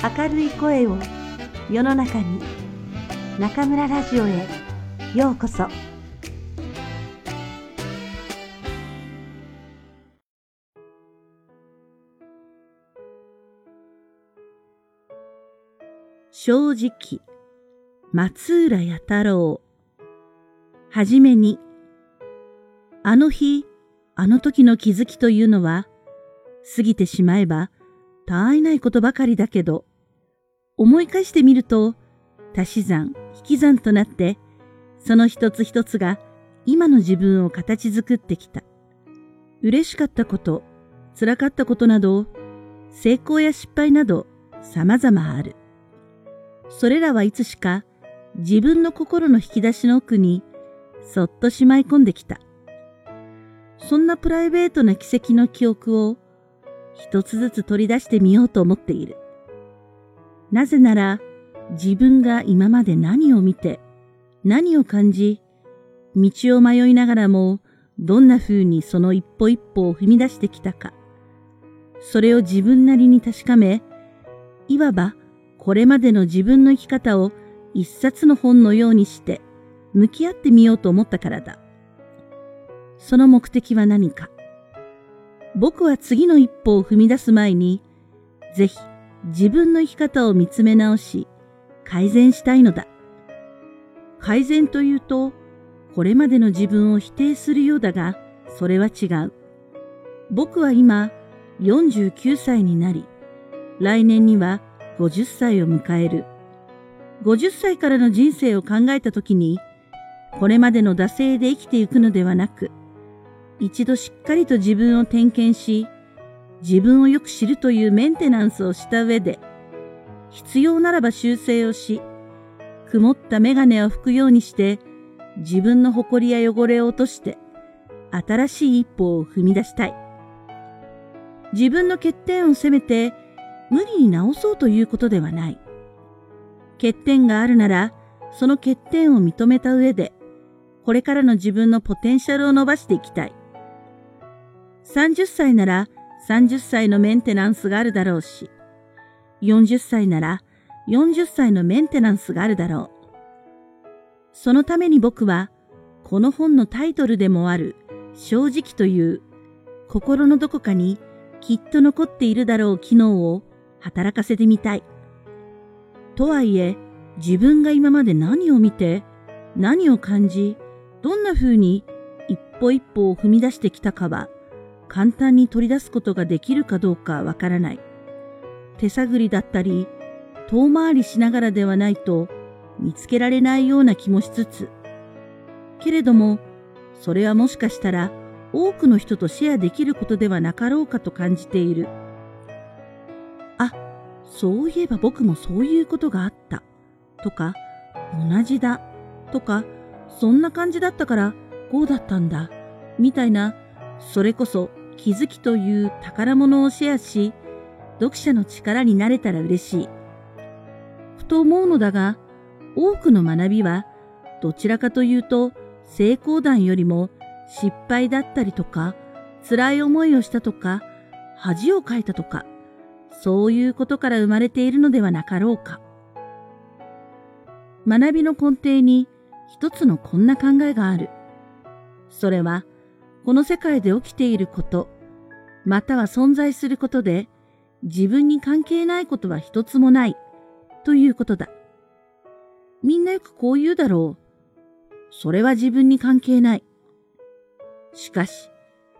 明るい声を世の中に中村ラジオへようこそ。正直松浦弥太郎。はじめにあの日あの時の気づきというのは過ぎてしまえばたわいないことばかりだけど、思い返してみると、足し算、引き算となって、その一つ一つが今の自分を形作ってきた。嬉しかったこと、辛かったことなど、成功や失敗など様々ある。それらはいつしか自分の心の引き出しの奥にそっとしまい込んできた。そんなプライベートな奇跡の記憶を一つずつ取り出してみようと思っている。なぜなら自分が今まで何を見て、何を感じ、道を迷いながらもどんな風にその一歩一歩を踏み出してきたか、それを自分なりに確かめ、いわばこれまでの自分の生き方を一冊の本のようにして向き合ってみようと思ったからだ。その目的は何か。僕は次の一歩を踏み出す前に、ぜひ自分の生き方を見つめ直し、改善したいのだ。改善というと、これまでの自分を否定するようだが、それは違う。僕は今、49歳になり、来年には50歳を迎える。50歳からの人生を考えたときに、これまでの惰性で生きていくのではなく、一度しっかりと自分を点検し、自分をよく知るというメンテナンスをした上で、必要ならば修正をし、曇ったメガネを拭くようにして、自分の誇りや汚れを落として、新しい一歩を踏み出したい。自分の欠点を責めて、無理に直そうということではない。欠点があるなら、その欠点を認めた上で、これからの自分のポテンシャルを伸ばしていきたい。30歳なら30歳のメンテナンスがあるだろうし、40歳なら40歳のメンテナンスがあるだろう。そのために僕は、この本のタイトルでもある正直という心のどこかにきっと残っているだろう機能を働かせてみたい。とはいえ、自分が今まで何を見て、何を感じ、どんな風に一歩一歩を踏み出してきたかは簡単に取り出すことができるかどうかわからない。手探りだったり、遠回りしながらではないと見つけられないような気もしつつ、けれども、それはもしかしたら多くの人とシェアできることではなかろうかと感じている。あ、そういえば僕もそういうことがあった。とか、同じだ。とか、そんな感じだったからこうだったんだ。みたいな、それこそ気づきという宝物をシェアし、読者の力になれたら嬉しい。ふと思うのだが、多くの学びは、どちらかというと、成功談よりも失敗だったりとか、辛い思いをしたとか、恥をかいたとか、そういうことから生まれているのではなかろうか。学びの根底に一つのこんな考えがある。それは、この世界で起きていること、または存在することで、自分に関係ないことは一つもない、ということだ。みんなよくこう言うだろう。それは自分に関係ない。しかし、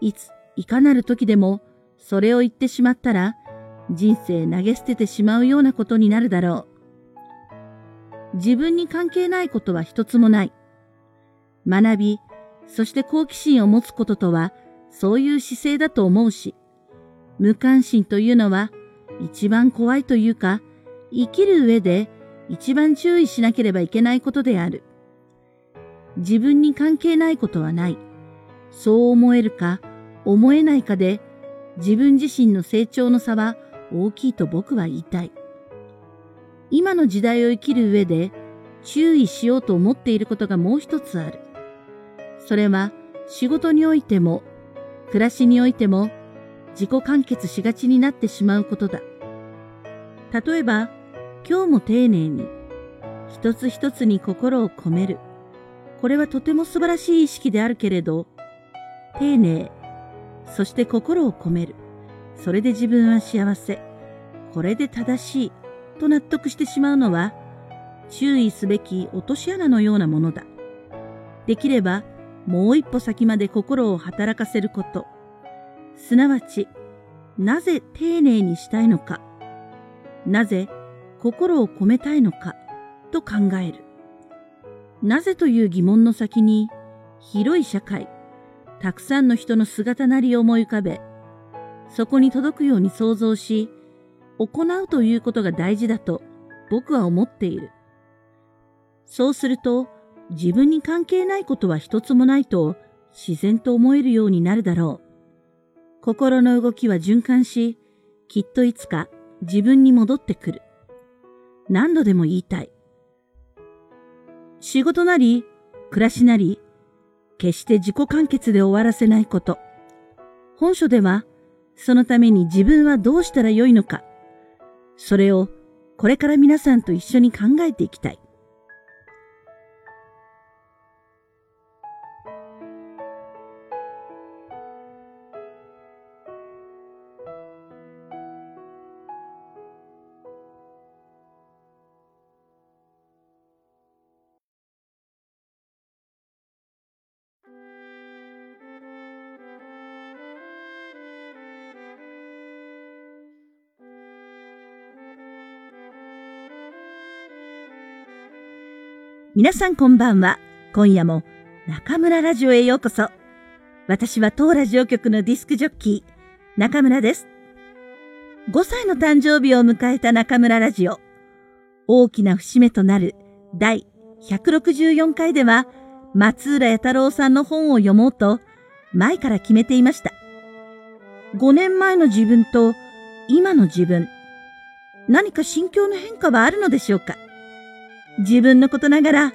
いつ、いかなる時でも、それを言ってしまったら、人生投げ捨ててしまうようなことになるだろう。自分に関係ないことは一つもない。学び、そして好奇心を持つこととは、そういう姿勢だと思うし、無関心というのは、一番怖いというか、生きる上で一番注意しなければいけないことである。自分に関係ないことはない。そう思えるか、思えないかで、自分自身の成長の差は大きいと僕は言いたい。今の時代を生きる上で、注意しようと思っていることがもう一つある。それは仕事においても、暮らしにおいても、自己完結しがちになってしまうことだ。例えば、今日も丁寧に、一つ一つに心を込める。これはとても素晴らしい意識であるけれど、丁寧、そして心を込める。それで自分は幸せ。これで正しい。と納得してしまうのは、注意すべき落とし穴のようなものだ。できれば、もう一歩先まで心を働かせること。すなわち、なぜ丁寧にしたいのか。なぜ心を込めたいのかと考える。なぜという疑問の先に広い社会、たくさんの人の姿なりを思い浮かべ、そこに届くように想像し、行うということが大事だと僕は思っている。そうすると自分に関係ないことは一つもないと自然と思えるようになるだろう。心の動きは循環し、きっといつか自分に戻ってくる。何度でも言いたい。仕事なり、暮らしなり、決して自己完結で終わらせないこと。本書では、そのために自分はどうしたらよいのか、それをこれから皆さんと一緒に考えていきたい。皆さんこんばんは。今夜も中村ラジオへようこそ。私は当ラジオ局のディスクジョッキー、中村です。5歳の誕生日を迎えた中村ラジオ。大きな節目となる第164回では、松浦弥太郎さんの本を読もうと、前から決めていました。5年前の自分と今の自分、何か心境の変化はあるのでしょうか？自分のことながら、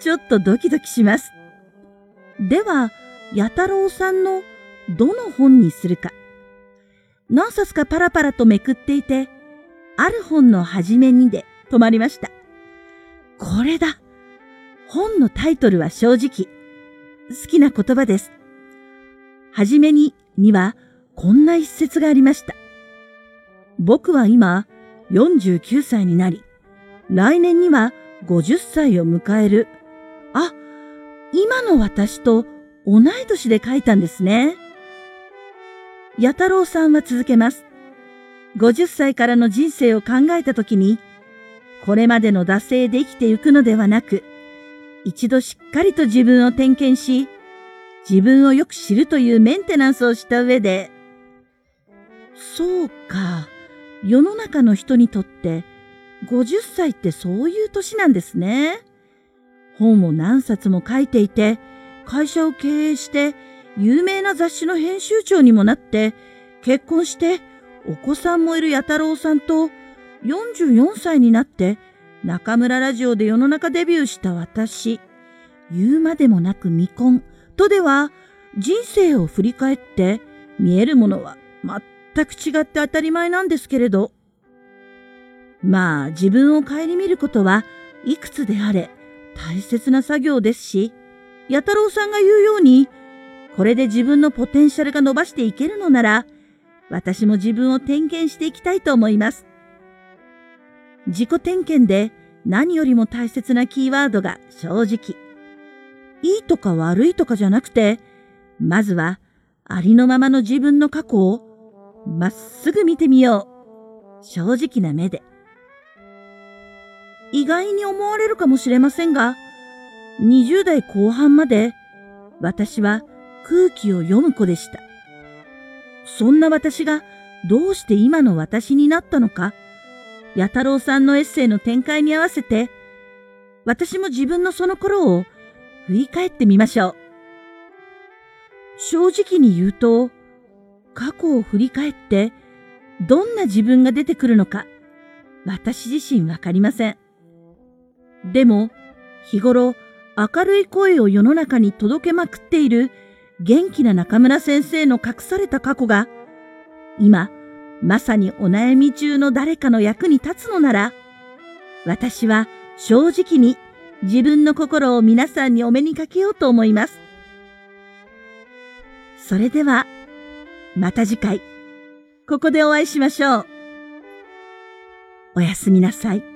ちょっとドキドキします。では、弥太郎さんのどの本にするか。何冊かパラパラとめくっていて、ある本の始めにで止まりました。これだ。本のタイトルは正直。好きな言葉です。はじめににはこんな一節がありました。僕は今49歳になり、来年には50歳を迎える。あ、今の私と同い年で書いたんですね。弥太郎さんは続けます。50歳からの人生を考えたときに、これまでの惰性で生きていくのではなく、一度しっかりと自分を点検し、自分をよく知るというメンテナンスをした上で、そうか、世の中の人にとって50歳ってそういう年なんですね。本を何冊も書いていて、会社を経営して、有名な雑誌の編集長にもなって、結婚して、お子さんもいる弥太郎さんと、44歳になって、中村ラジオで世の中デビューした私、言うまでもなく未婚とでは、人生を振り返って見えるものは全く違って当たり前なんですけれど、まあ自分を顧みることはいくつであれ大切な作業ですし、弥太郎さんが言うように、これで自分のポテンシャルが伸ばしていけるのなら、私も自分を点検していきたいと思います。自己点検で何よりも大切なキーワードが正直。いいとか悪いとかじゃなくて、まずはありのままの自分の過去をまっすぐ見てみよう。正直な目で。意外に思われるかもしれませんが、20代後半まで私は空気を読む子でした。そんな私がどうして今の私になったのか、弥太郎さんのエッセイの展開に合わせて、私も自分のその頃を振り返ってみましょう。正直に言うと、過去を振り返って、どんな自分が出てくるのか、私自身わかりません。でも、日頃明るい声を世の中に届けまくっている元気な中村先生の隠された過去が、今、まさにお悩み中の誰かの役に立つのなら、私は正直に自分の心を皆さんにお目にかけようと思います。それでは、また次回、ここでお会いしましょう。おやすみなさい。